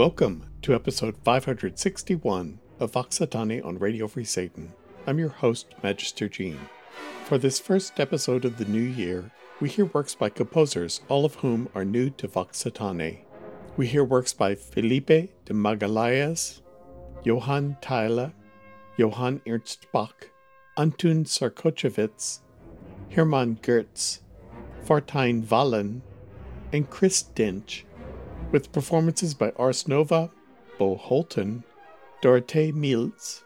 Welcome to episode 561 of Vox Satanae on Radio Free Satan. I'm your host, Magister Jean. For this first episode of the new year, we hear works by composers, all of whom are new to Vox Satanae. We hear works by Felipe de Magalhães, Johann Theile, Johann Ernst Bach, Antun Sorkočević, Hermann Goetz, Fartein Valen, and Chris Dench with performances by Ars Nova, Bo Holten, Dorothee Mields,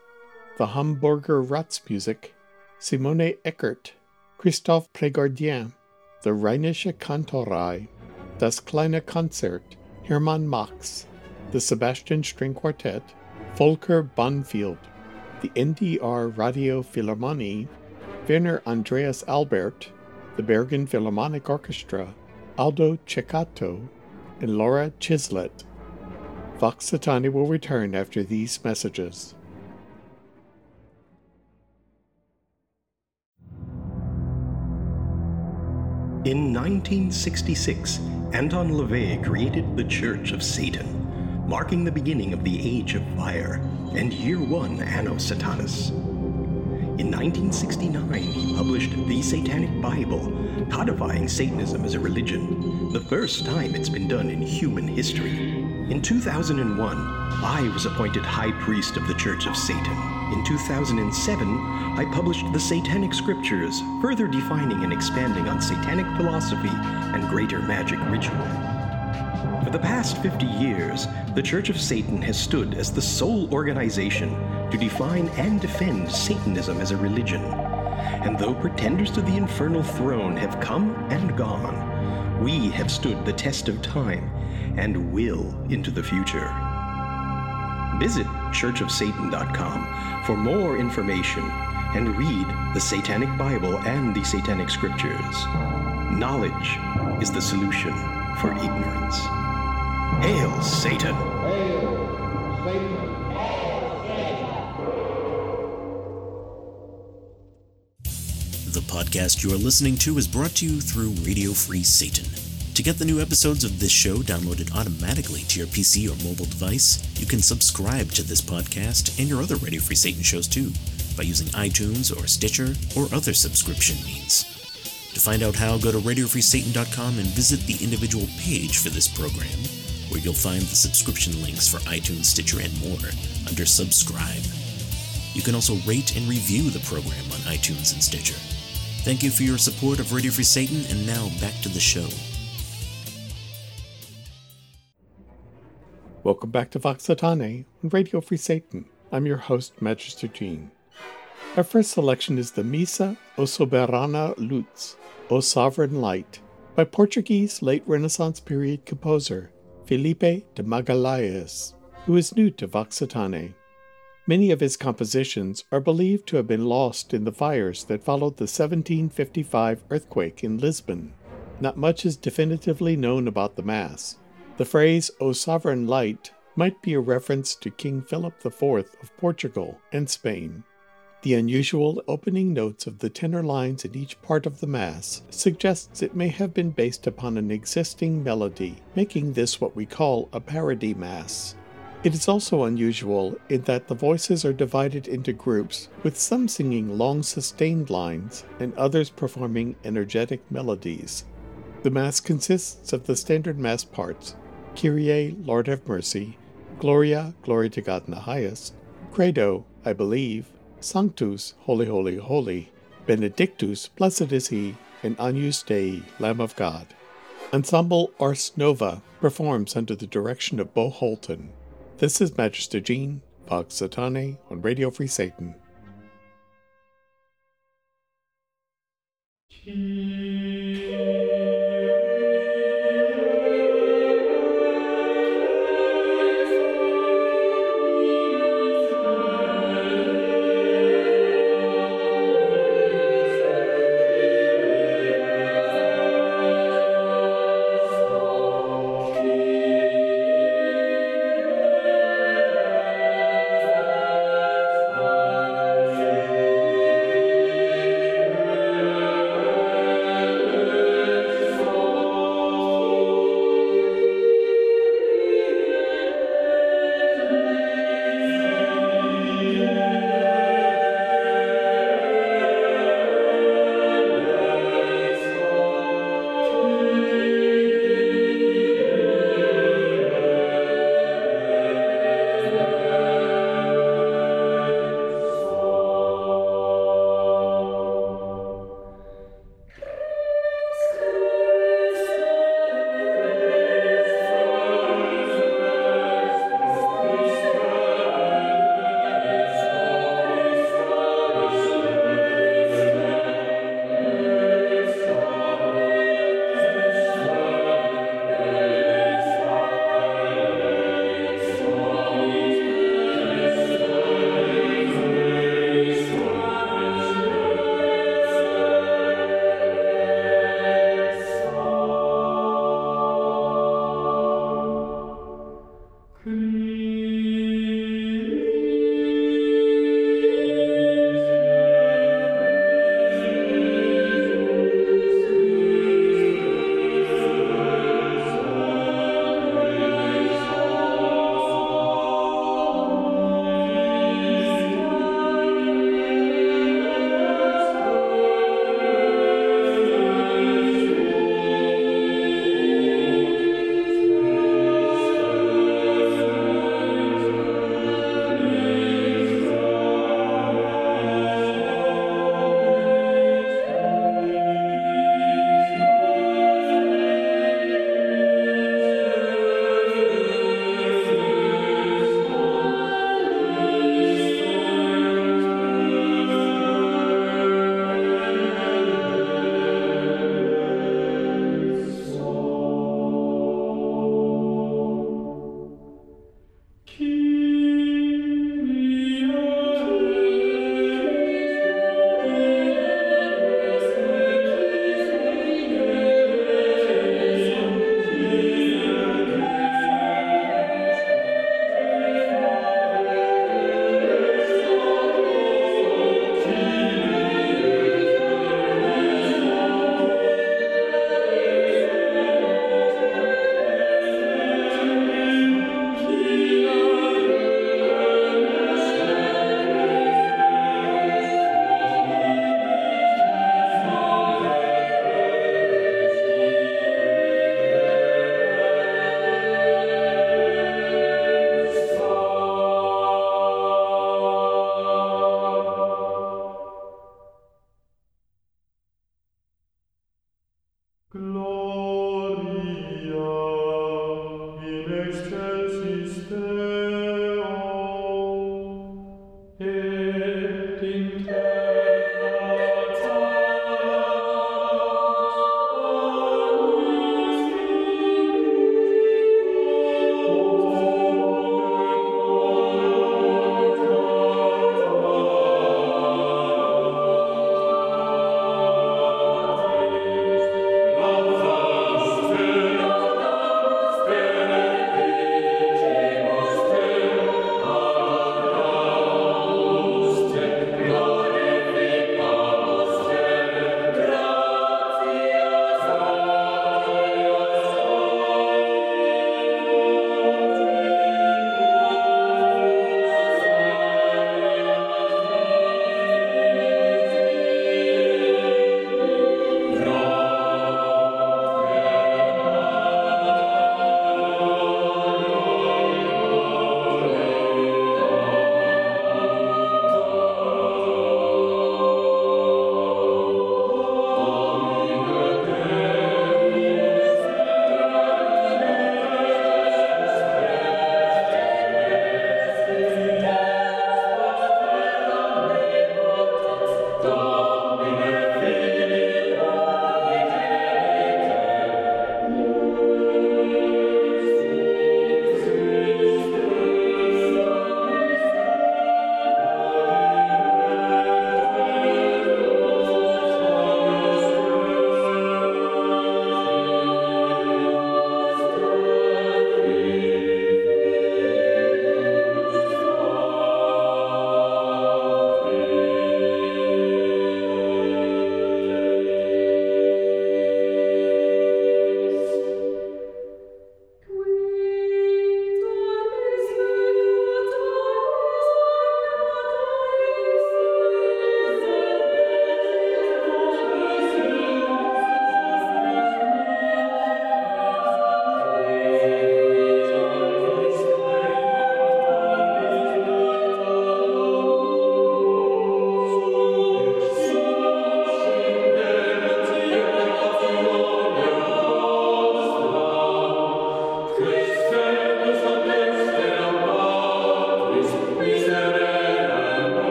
the Hamburger Ratsmusik, Simone Eckert, Christophe Prégardien, the Rheinische Kantorei, Das Kleine Konzert, Hermann Max, the Sebastian String Quartet, Volker Banfield, the NDR Radio Philharmonie, Werner Andreas Albert, the Bergen Philharmonic Orchestra, Aldo Ceccato, and Laura Chislett. Vox Satanae will return after these messages. In 1966, Anton LaVey created the Church of Satan, marking the beginning of the Age of Fire and Year One Anno Satanas. In 1969, he published The Satanic Bible, codifying Satanism as a religion, the first time it's been done in human history. In 2001, I was appointed High Priest of the Church of Satan. In 2007, I published the Satanic Scriptures, further defining and expanding on Satanic philosophy and greater magic ritual. For the past 50 years, the Church of Satan has stood as the sole organization to define and defend Satanism as a religion. And though pretenders to the infernal throne have come and gone, we have stood the test of time and will into the future. Visit churchofsatan.com for more information and read the Satanic Bible and the Satanic Scriptures. Knowledge is the solution for ignorance. Hail Satan! Podcast you are listening to is brought to you through Radio Free Satan. To get the new episodes of this show downloaded automatically to your PC or mobile device, you can subscribe to this podcast and your other Radio Free Satan shows too by using iTunes or Stitcher or other subscription means. To find out how, go to RadioFreeSatan.com and visit the individual page for this program, where you'll find the subscription links for iTunes, Stitcher, and more under Subscribe. You can also rate and review the program on iTunes and Stitcher. Thank you for your support of Radio Free Satan, and now back to the show. Welcome back to Vox on Radio Free Satan. I'm your host, Magister Jean. Our first selection is the Missa O Soberana Luz, O Sovereign Light, by Portuguese late Renaissance period composer Felipe de Magalhães, who is new to Vox. Many of his compositions are believed to have been lost in the fires that followed the 1755 earthquake in Lisbon. Not much is definitively known about the Mass. The phrase, O Sovereign Light, might be a reference to King Philip IV of Portugal and Spain. The unusual opening notes of the tenor lines in each part of the Mass suggests it may have been based upon an existing melody, making this what we call a parody Mass. It is also unusual in that the voices are divided into groups, with some singing long sustained lines and others performing energetic melodies. The Mass consists of the standard Mass parts Kyrie, Lord have mercy, Gloria, glory to God in the highest, Credo, I believe, Sanctus, holy, holy, holy, Benedictus, blessed is he, and Agnus Dei, Lamb of God. Ensemble Ars Nova performs under the direction of Bo Holten. This is Magister Jean, Vox Satanae on Radio Free Satan.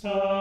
So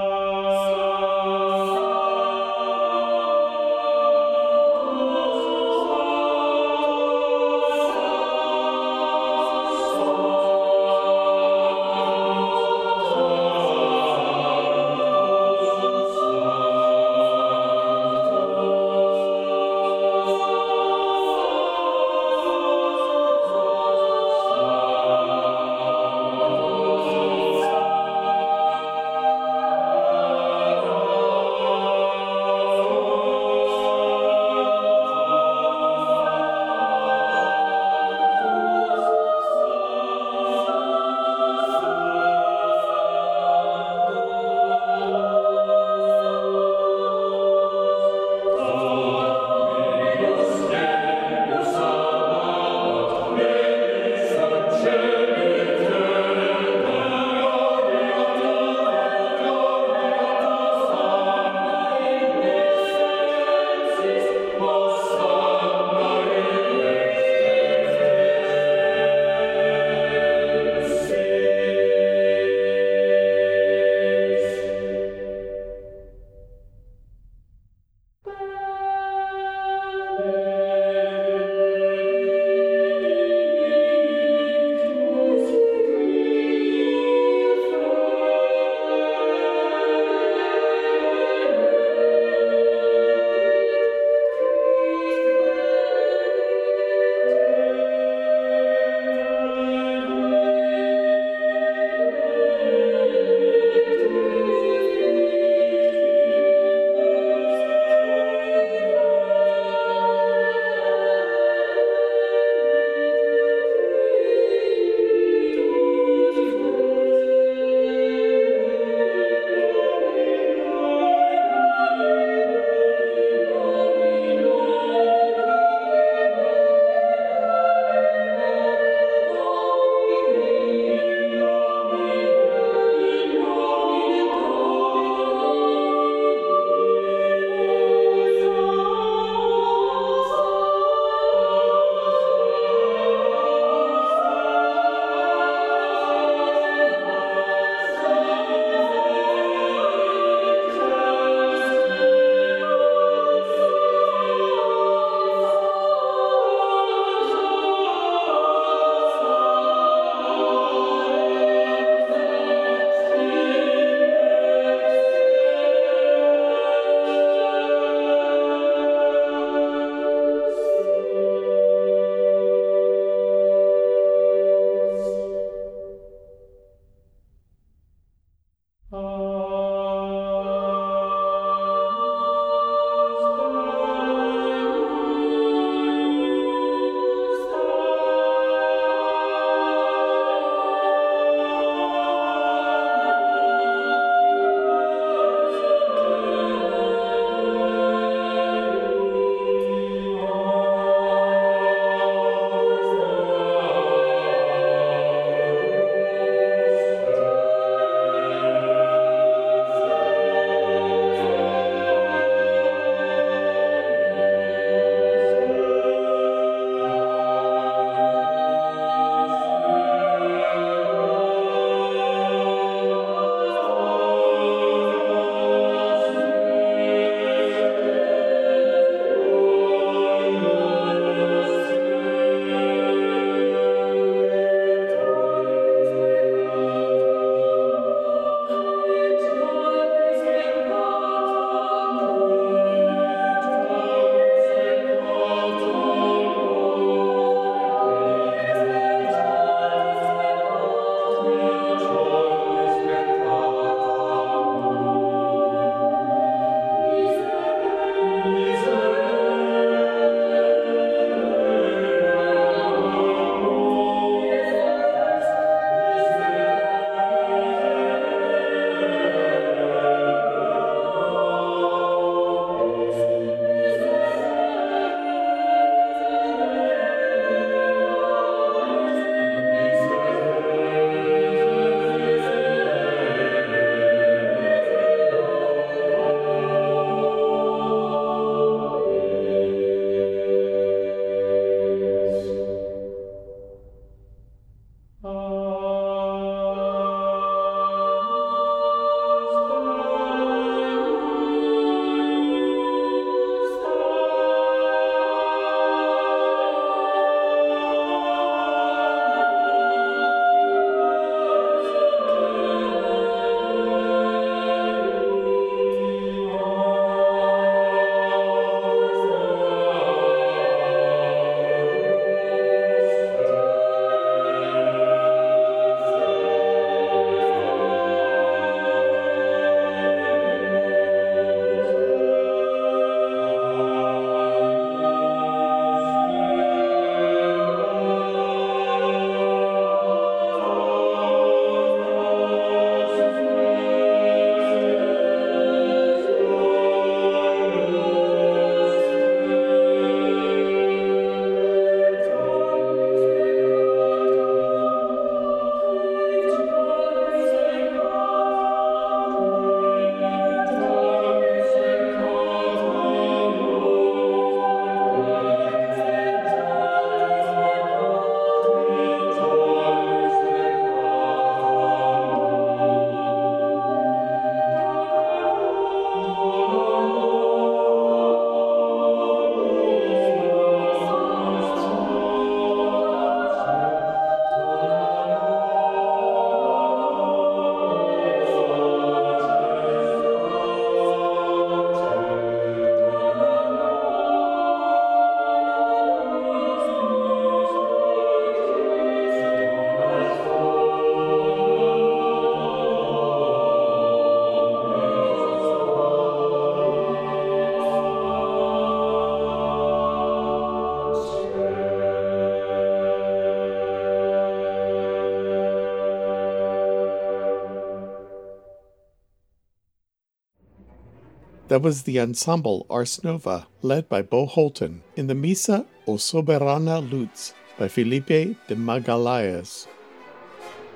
That was the ensemble Ars Nova, led by Bo Holten, in the Missa o Soberana Luz by Felipe de Magalhães.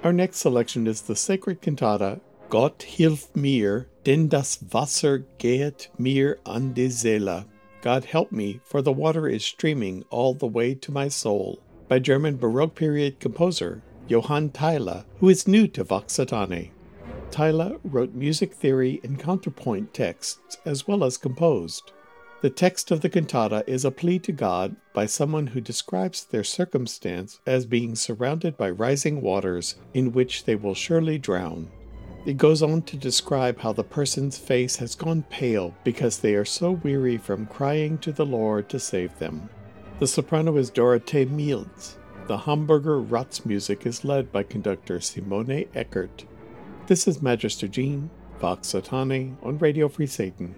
Our next selection is the sacred cantata Gott hilf mir, denn das Wasser geht mir an die Seele. God help me, for the water is streaming all the way to my soul, by German Baroque period composer Johann Theile, who is new to Vox. Theile wrote music theory and counterpoint texts as well as composed. The text of the cantata is a plea to God by someone who describes their circumstance as being surrounded by rising waters in which they will surely drown. It goes on to describe how the person's face has gone pale because they are so weary from crying to the Lord to save them. The soprano is Dorothee Mields. The Hamburger Ratsmusik is led by conductor Simone Eckert. This is Magister Jean, Vox Satanae on Radio Free Satan.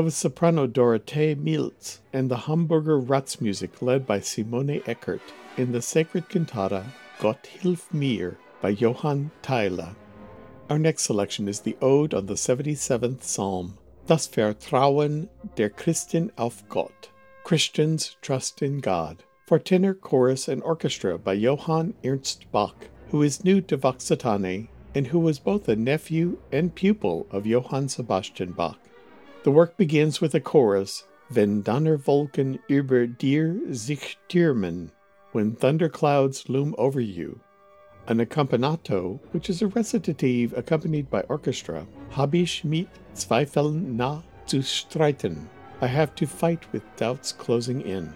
Was soprano Dorothee Mields and the Hamburger Ratsmusik led by Simone Eckert in the sacred cantata Gott hilf mir by Johann Theile. Our next selection is the Ode on the 77th Psalm, Das Vertrauen der Christen auf Gott, Christians Trust in God, for tenor, chorus, and orchestra by Johann Ernst Bach, who is new to Vox-Satanae and who was both a nephew and pupil of Johann Sebastian Bach. The work begins with a chorus, Wenn Donnerwolken über dir sich türmen, when thunderclouds loom over you. An accompagnato, which is a recitative accompanied by orchestra, Hab ich mit Zweifeln nah zu streiten. I have to fight with doubts closing in.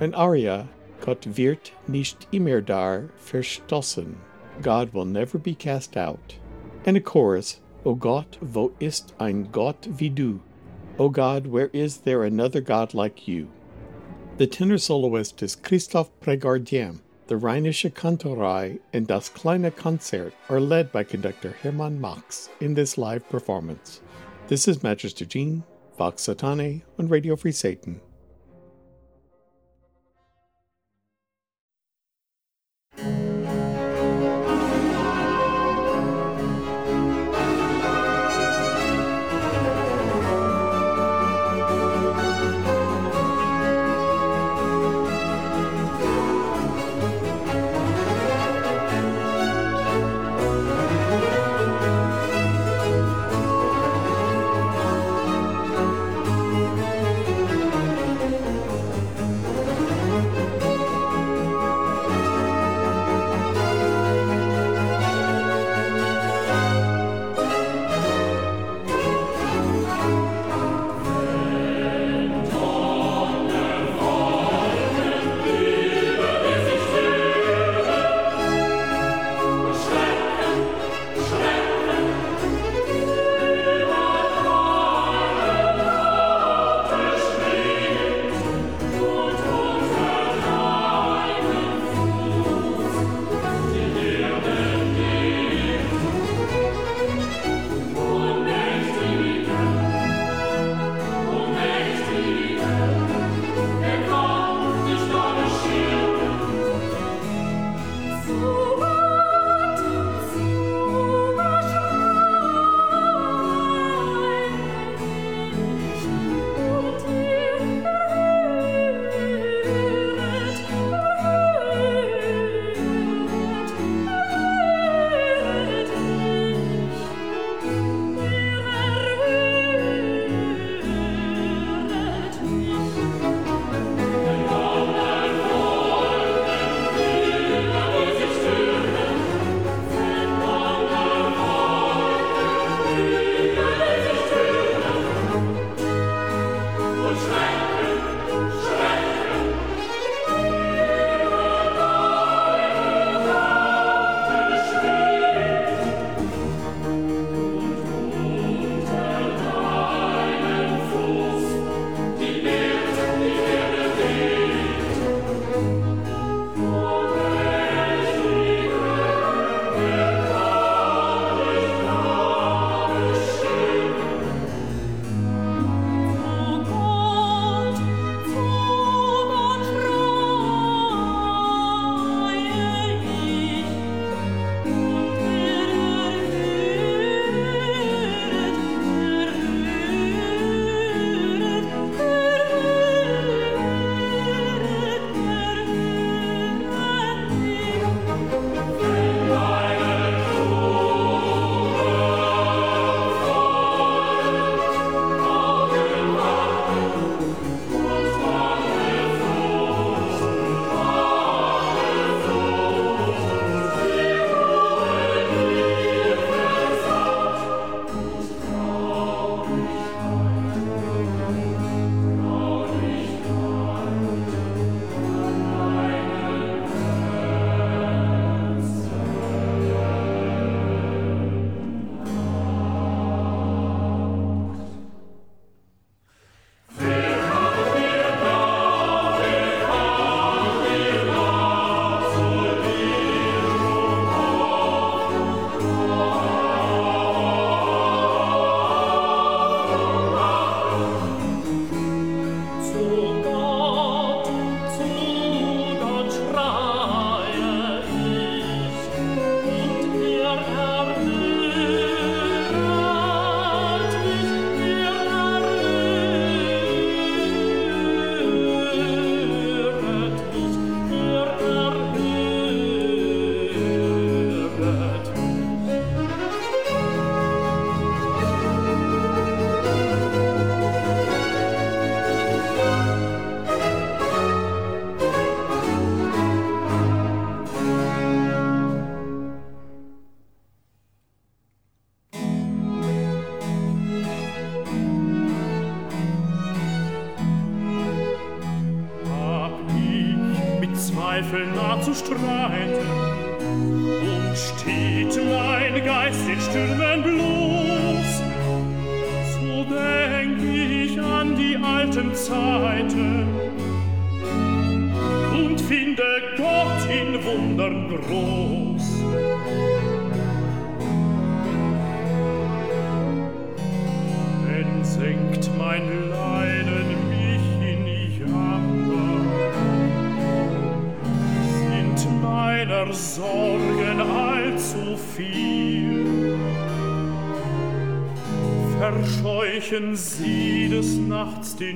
An aria, Gott wird nicht immer dar verstoßen. God will never be cast out. And a chorus, O Gott, wo ist ein Gott wie du? O God, where is there another God like you? The tenor soloist is Christoph Prégardien. The Rheinische Kantorei and Das Kleine Konzert are led by conductor Hermann Max in this live performance. This is Magister Jean, Vox Satanae on Radio Free Satan.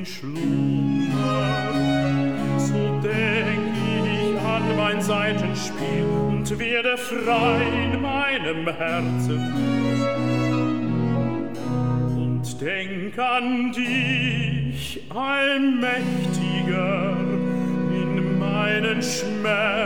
in Schlummer. So denk ich an mein Seitenspiel und werde frei in meinem Herzen. Und denk an dich, allmächtiger, in meinen Schmerzen.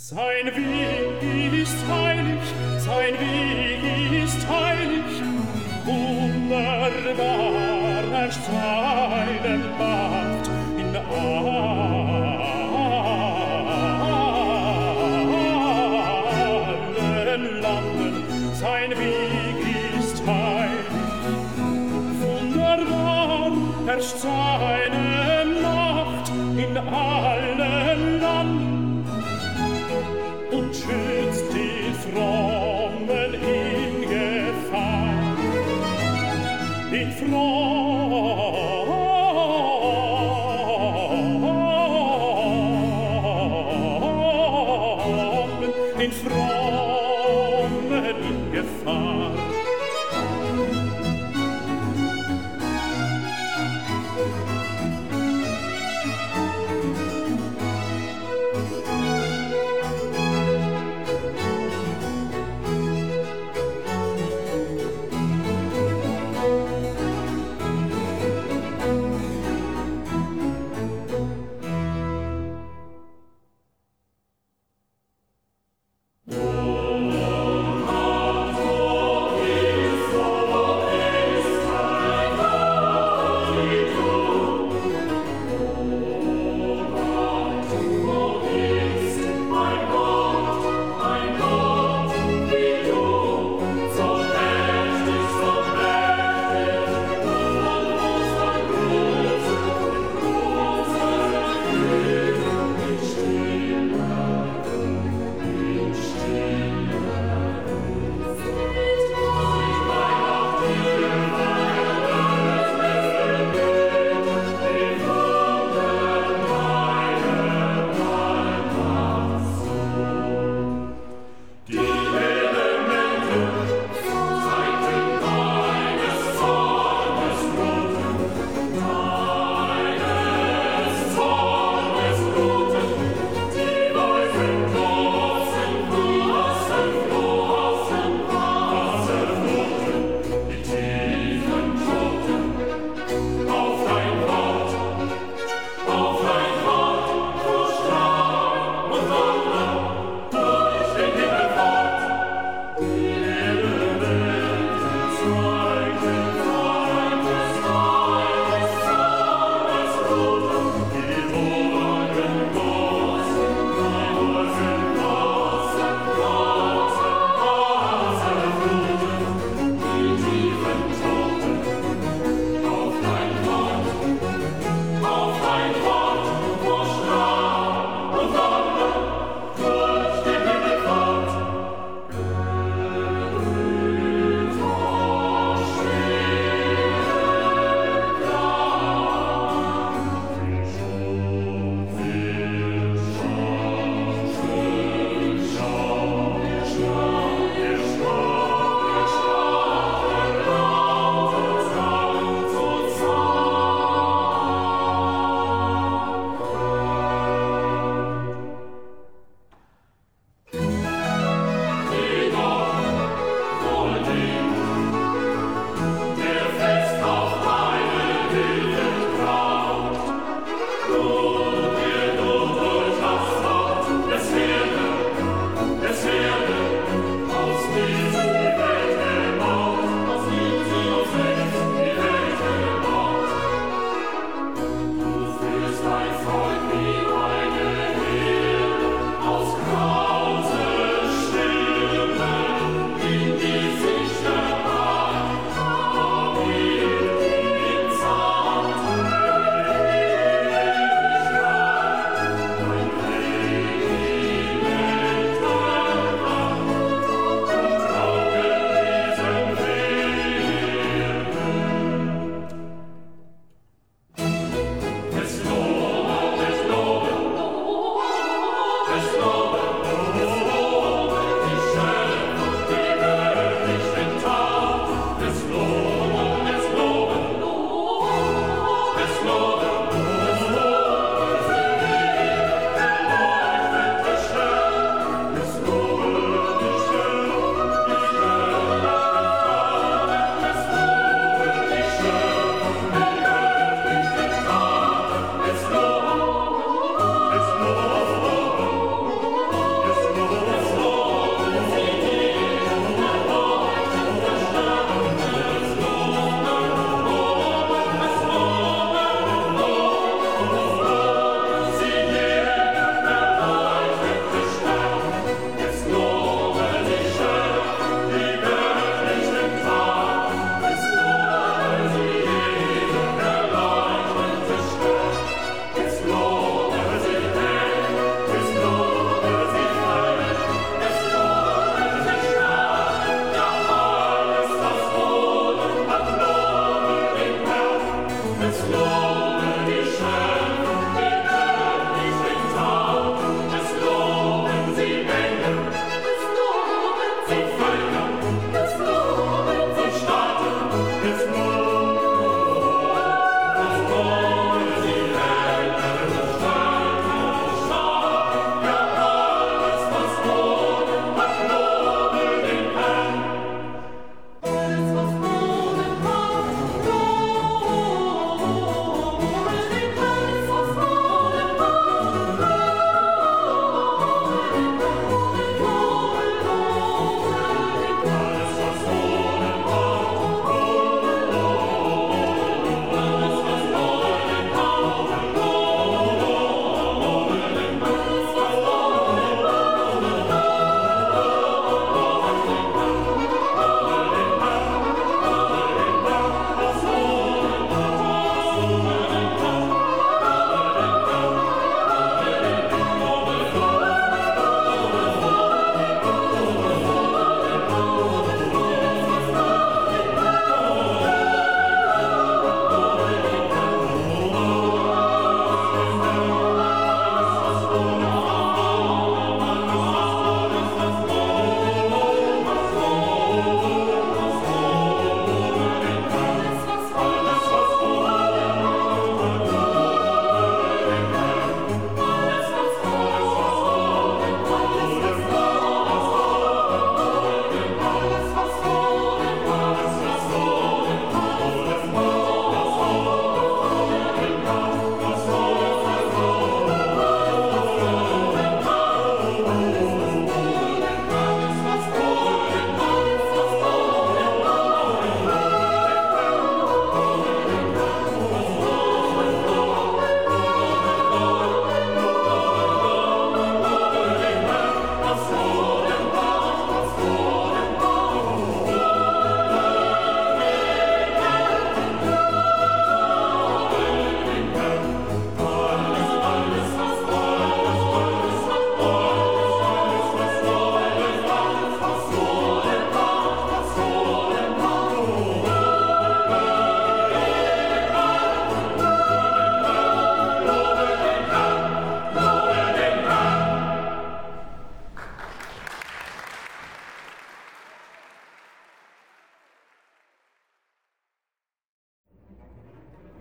Sein Weg ist heilig, sein Weg ist heilig, wunderbar herrscht seine Macht in allen Landen. Sein Weg ist heilig, wunderbar herrscht seine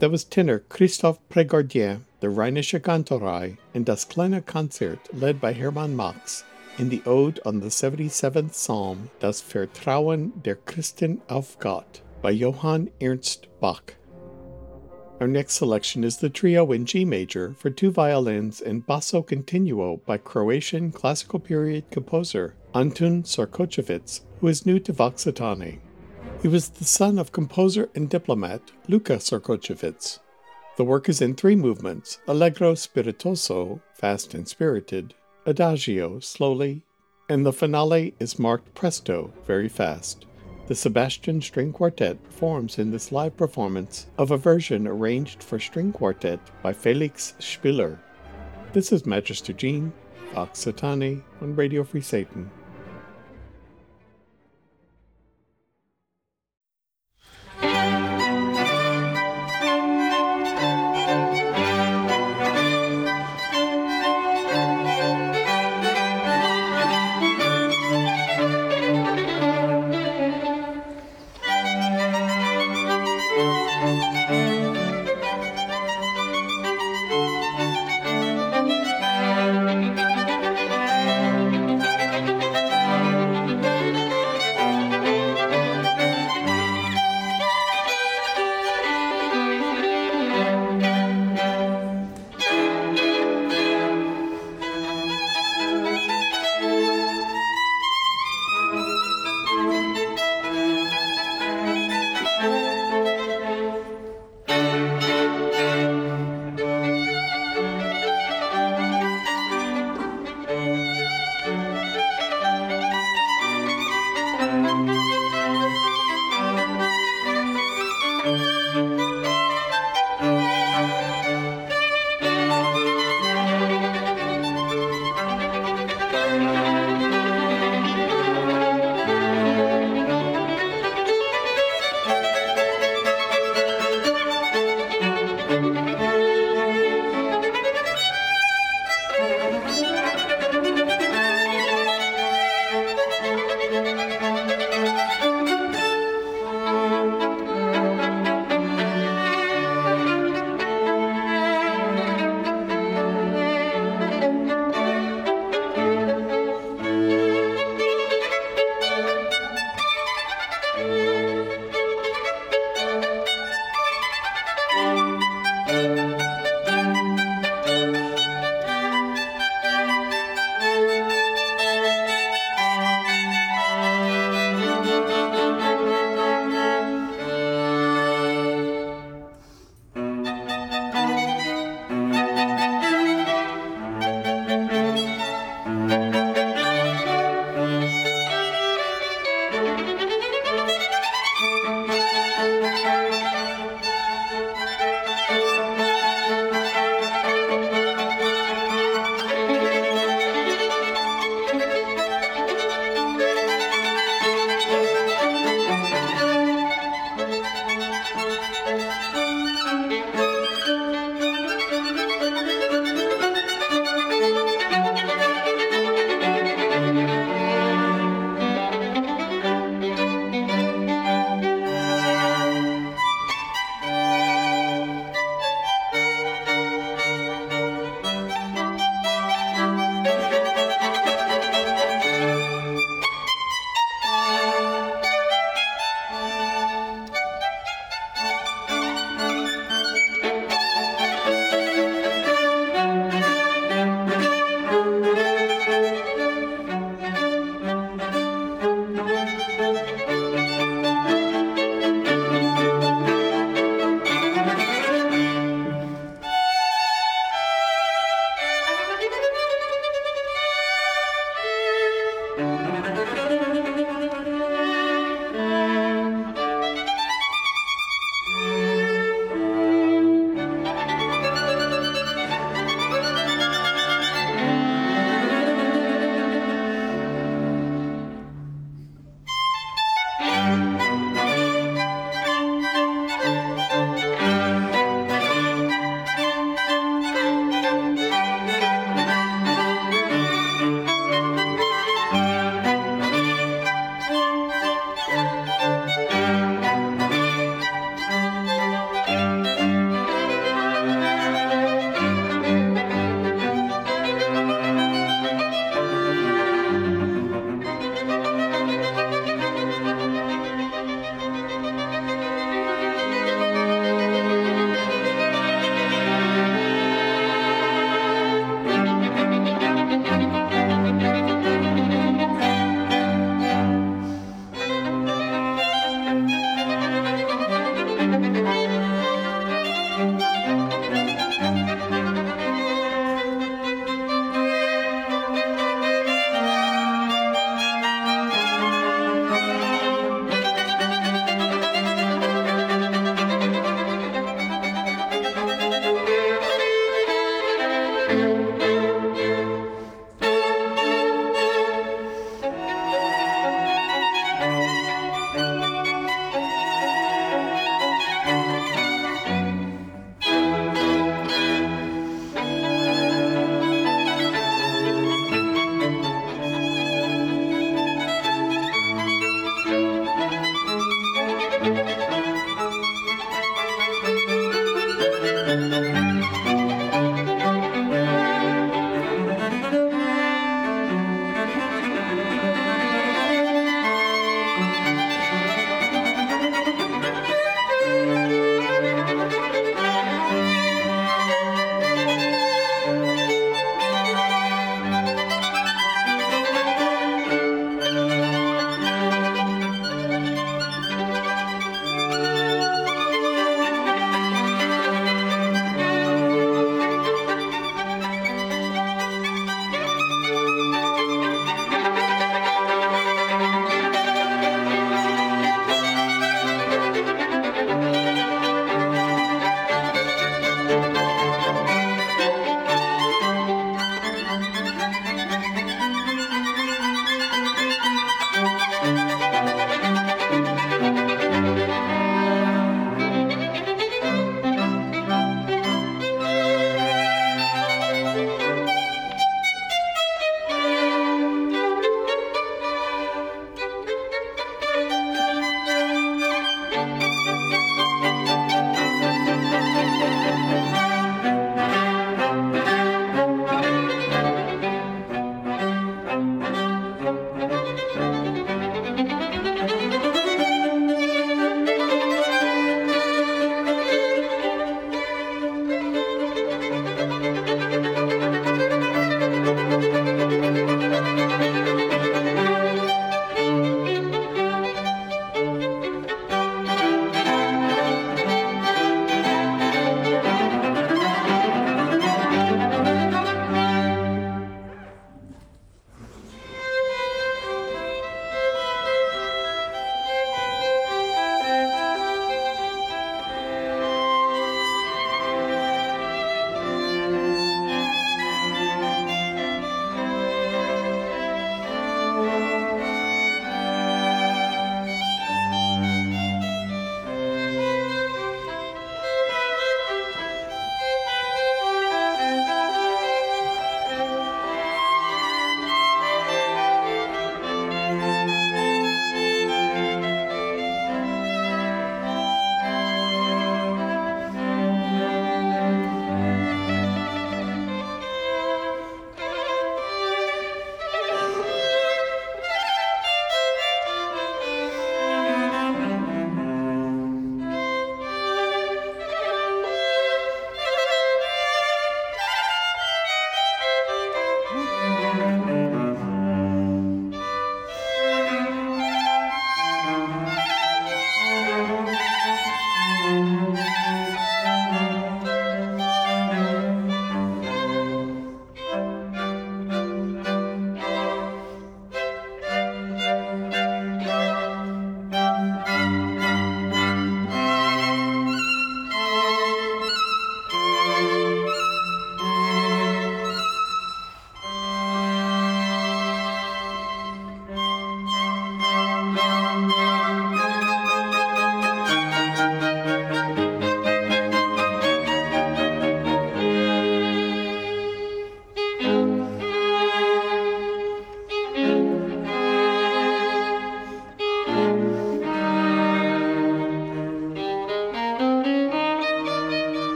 That was tenor Christoph Prégardien, the Rheinische Kantorei, and Das Kleine Konzert, led by Hermann Max, in the Ode on the 77th Psalm, Das Vertrauen der Christen auf Gott, by Johann Ernst Bach. Our next selection is the trio in G major for two violins and basso continuo by Croatian classical period composer Antun Sorkočević, who is new to Vox Satanae. He was the son of composer and diplomat Luka Sorkočević. The work is in three movements Allegro spiritoso, fast and spirited, Adagio, slowly, and the finale is marked presto, very fast. The Sebastian String Quartet performs in this live performance of a version arranged for string quartet by Felix Spiller. This is Magister Jean, Vox Satanae on Radio Free Satan.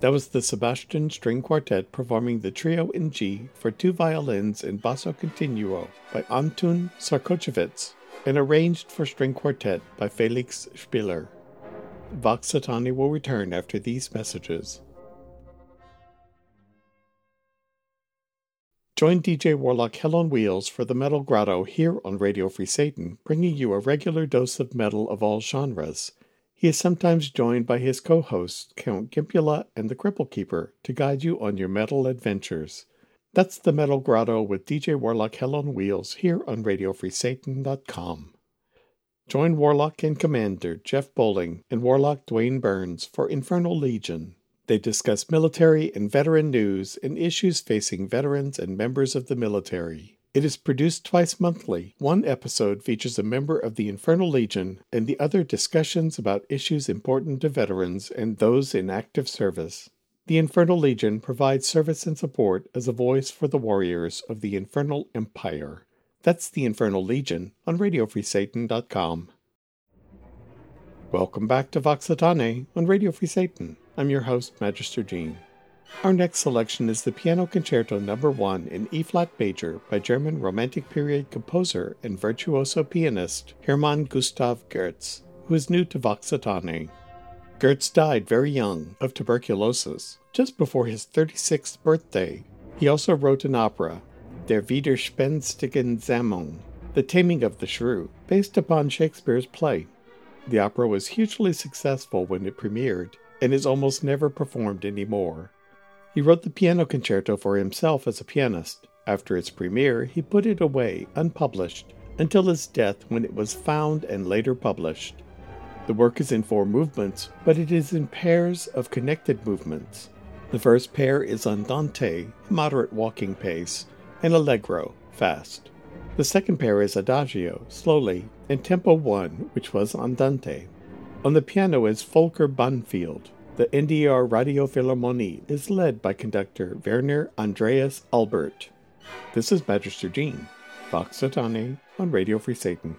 That was the Sebastian String Quartet performing the trio in G for two violins in Basso Continuo by Antun Sorkočević and arranged for string quartet by Felix Spiller. Vox will return after these messages. Join DJ Warlock Hell on Wheels for the Metal Grotto here on Radio Free Satan, bringing you a regular dose of metal of all genres. He is sometimes joined by his co hosts, Count Gimpula and the Cripple Keeper, to guide you on your metal adventures. That's the Metal Grotto with DJ Warlock Hell on Wheels here on RadioFreeSatan.com. Join Warlock and Commander Jeff Bowling and Warlock Dwayne Burns for Infernal Legion. They discuss military and veteran news and issues facing veterans and members of the military. It is produced twice monthly. One episode features a member of the Infernal Legion, and the other discussions about issues important to veterans and those in active service. The Infernal Legion provides service and support as a voice for the warriors of the Infernal Empire. That's the Infernal Legion on RadioFreeSatan.com. Welcome back to Vox Satanae on Radio Free Satan. I'm your host, Magister Gene. Our next selection is the Piano Concerto No. 1 in E flat major by German Romantic period composer and virtuoso pianist Hermann Gustav Goetz, who is new to Vox Satanae. Goetz died very young of tuberculosis, just before his 36th birthday. He also wrote an opera, Der Widerspenstigen Zähmung, The Taming of the Shrew, based upon Shakespeare's play. The opera was hugely successful when it premiered and is almost never performed anymore. He wrote the piano concerto for himself as a pianist. After its premiere, he put it away unpublished until his death when it was found and later published. The work is in four movements, but it is in pairs of connected movements. The first pair is andante, moderate walking pace, and allegro, fast. The second pair is adagio, slowly, and tempo 1, which was andante. On the piano is Volker Banfield. The NDR Radio Philharmonie is led by conductor Werner Andreas Albert. This is Magister Gene, Vox Satanae on Radio Free Satan.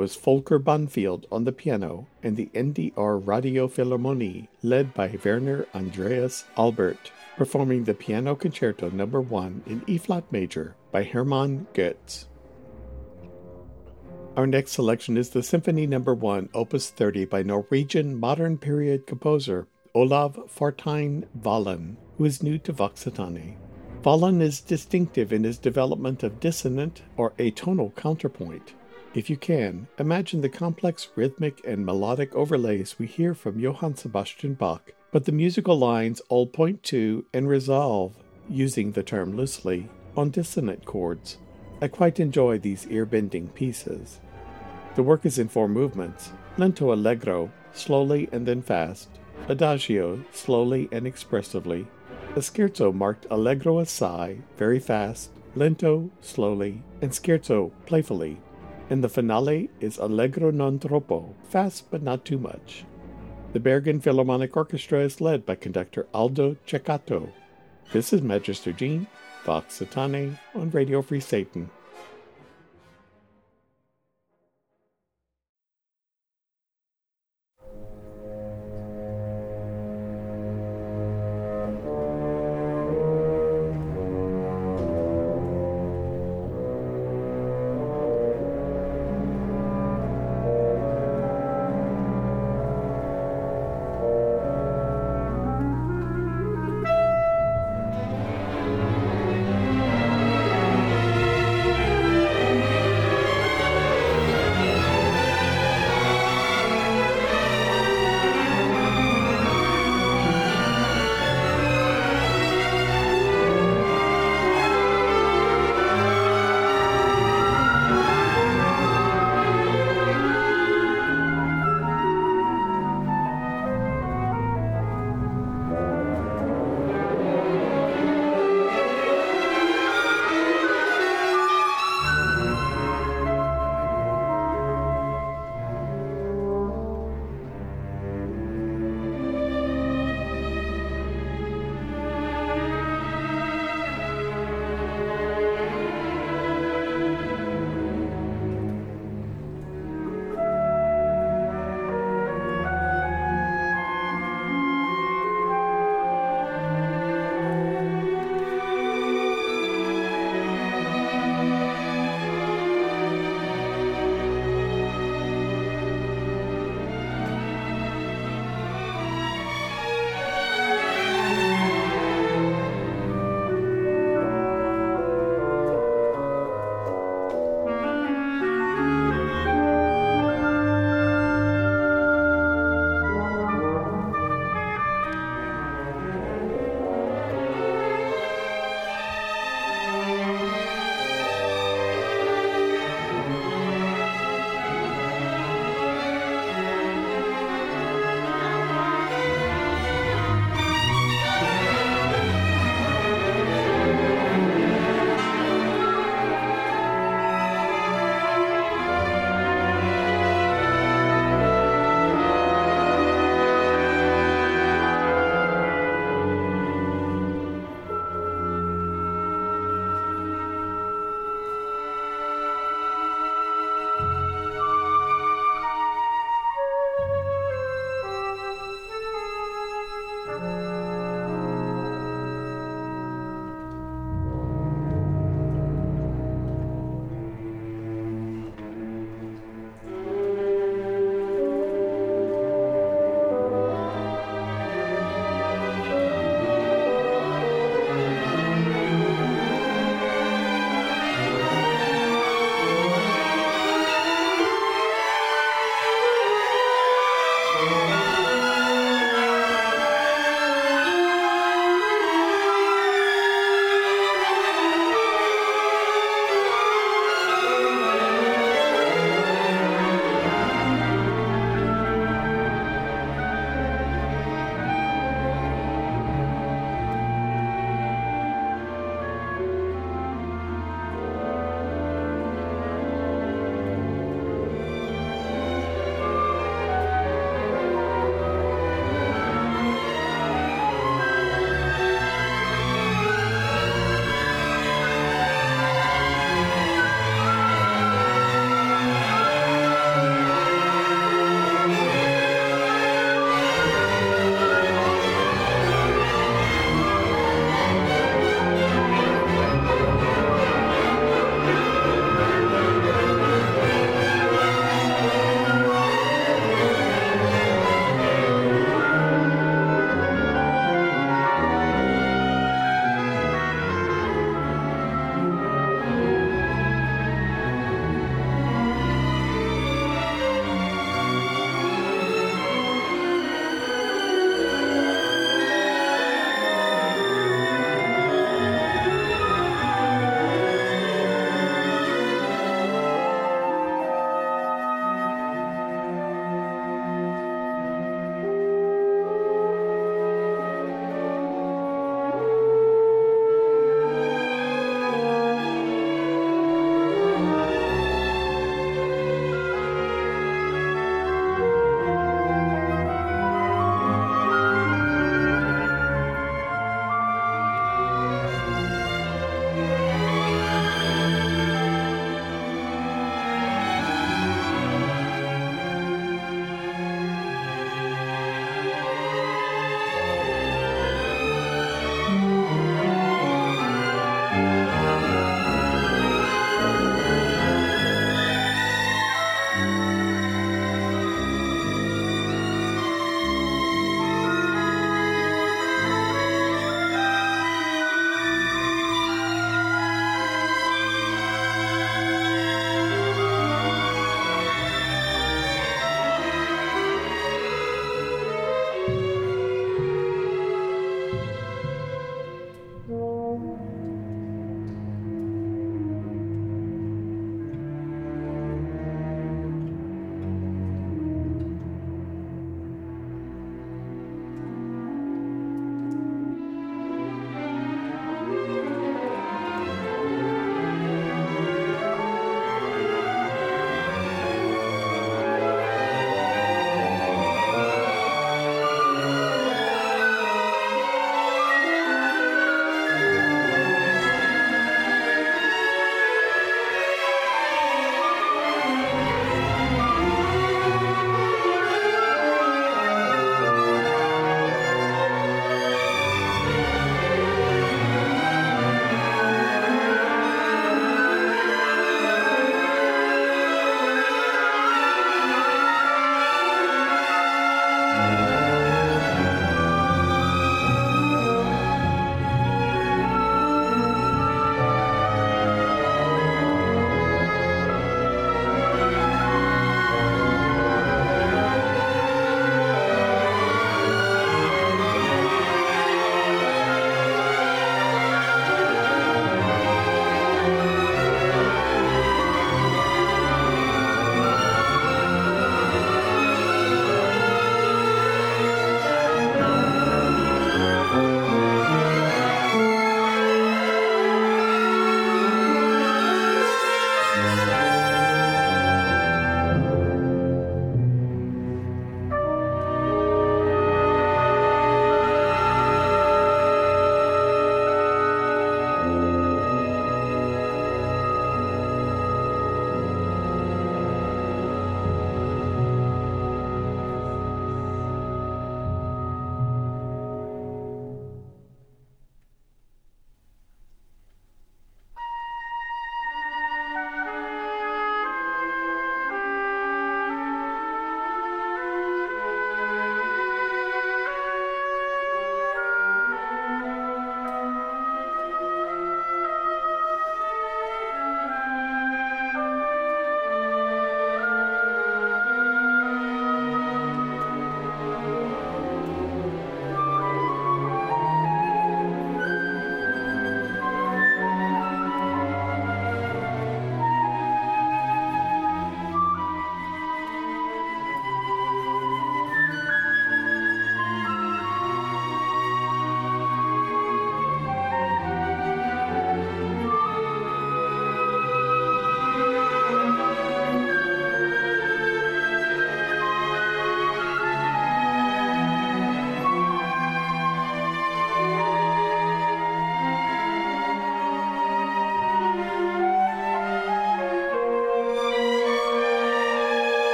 Was Volker Banfield on the piano and the NDR Radio Philharmonie, led by Werner Andreas Albert, performing the Piano Concerto No. 1 in E flat major by Hermann Goetz. Our next selection is the Symphony No. 1, Opus 30 by Norwegian modern period composer Olav Fartein Valen, who is new to Vox Satanae. Valen is distinctive in his development of dissonant or atonal counterpoint. If you can, imagine the complex rhythmic and melodic overlays we hear from Johann Sebastian Bach, but the musical lines all point to and resolve, using the term loosely, on dissonant chords. I quite enjoy these ear bending pieces. The work is in four movements lento allegro, slowly and then fast, adagio, slowly and expressively, a scherzo marked allegro assai, very fast, lento, slowly, and scherzo, playfully. And the finale is allegro non troppo, fast but not too much. The Bergen Philharmonic Orchestra is led by conductor Aldo Ceccato. This is Magister Gene, Vox Satanae on Radio Free Satan.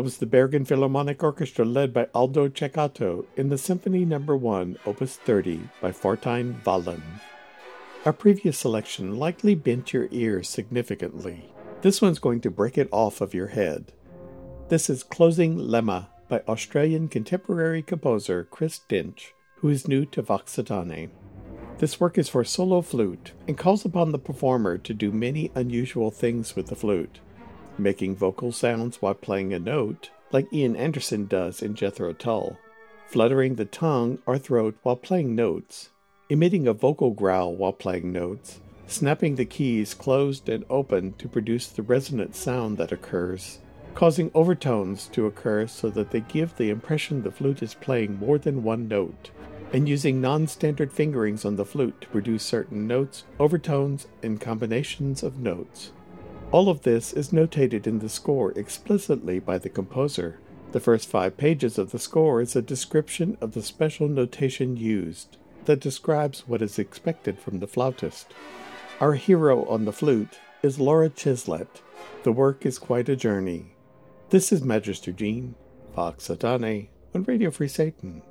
That was the Bergen Philharmonic Orchestra led by Aldo Ceccato in the Symphony No. 1, Opus 30 by Fartein Valen. Our previous selection likely bent your ears significantly. This one's going to break it off of your head. This is Closing Lemma by Australian contemporary composer Chris Dench, who is new to Vox This work is for solo flute and calls upon the performer to do many unusual things with the flute making vocal sounds while playing a note, like Ian Anderson does in Jethro Tull, fluttering the tongue or throat while playing notes, emitting a vocal growl while playing notes, snapping the keys closed and open to produce the resonant sound that occurs, causing overtones to occur so that they give the impression the flute is playing more than one note, and using non standard fingerings on the flute to produce certain notes, overtones, and combinations of notes. All of this is notated in the score explicitly by the composer. The first five pages of the score is a description of the special notation used that describes what is expected from the flautist. Our hero on the flute is Laura Chislett. The work is quite a journey. This is Magister Gene, Vox Satanae, on Radio Free Satan.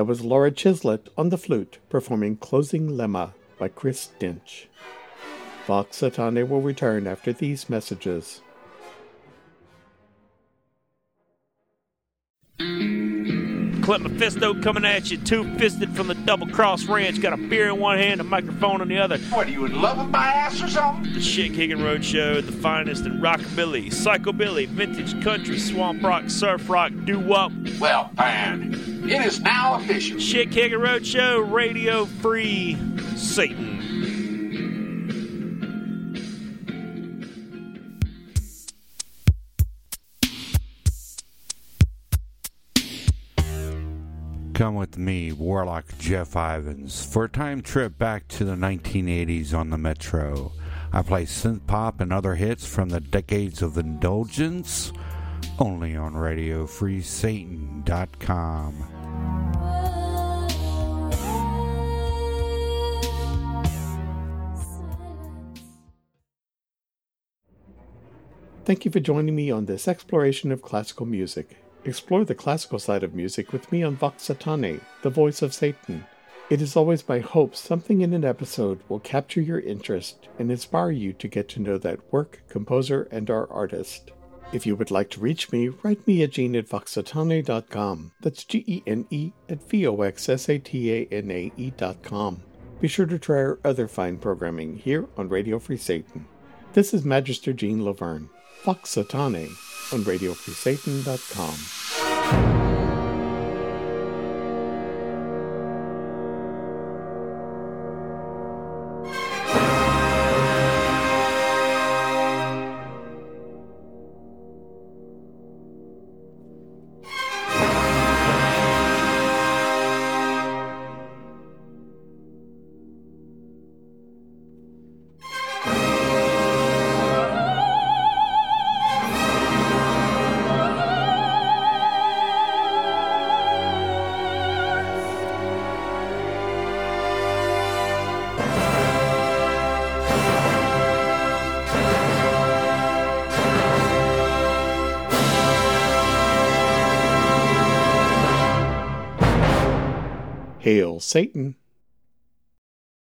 That was Laura Chislett on the flute performing Closing Lemma by Chris Dench. Vox Satanae will return after these messages. Clint Mephisto coming at you, two fisted from the Double Cross Ranch. Got a beer in one hand, a microphone in the other. What, are you in love with my ass or something? The Shit Kicking Road Show, the finest in rockabilly, psychobilly, vintage country, swamp rock, surf rock, doo wop. Well, Pan, it is now official. Shit Kicking Road Show, radio free Satan. Come with me, Warlock Jeff Ivans, for a time trip back to the 1980s on the Metro. I play synth pop and other hits from the decades of indulgence only on RadioFreeSatan.com. Thank you for joining me on this exploration of classical music. Explore the classical side of music with me on Vox Satanae, the voice of Satan. It is always my hope something in an episode will capture your interest and inspire you to get to know that work, composer, and our artist. If you would like to reach me, write me at gene at voxsatanae.com. That's G E N E at V O X S A T A N A E.com. Be sure to try our other fine programming here on Radio Free Satan. This is Magister Gene Laverne, Vox Satanae on RadioFreeSatan.com. Satan!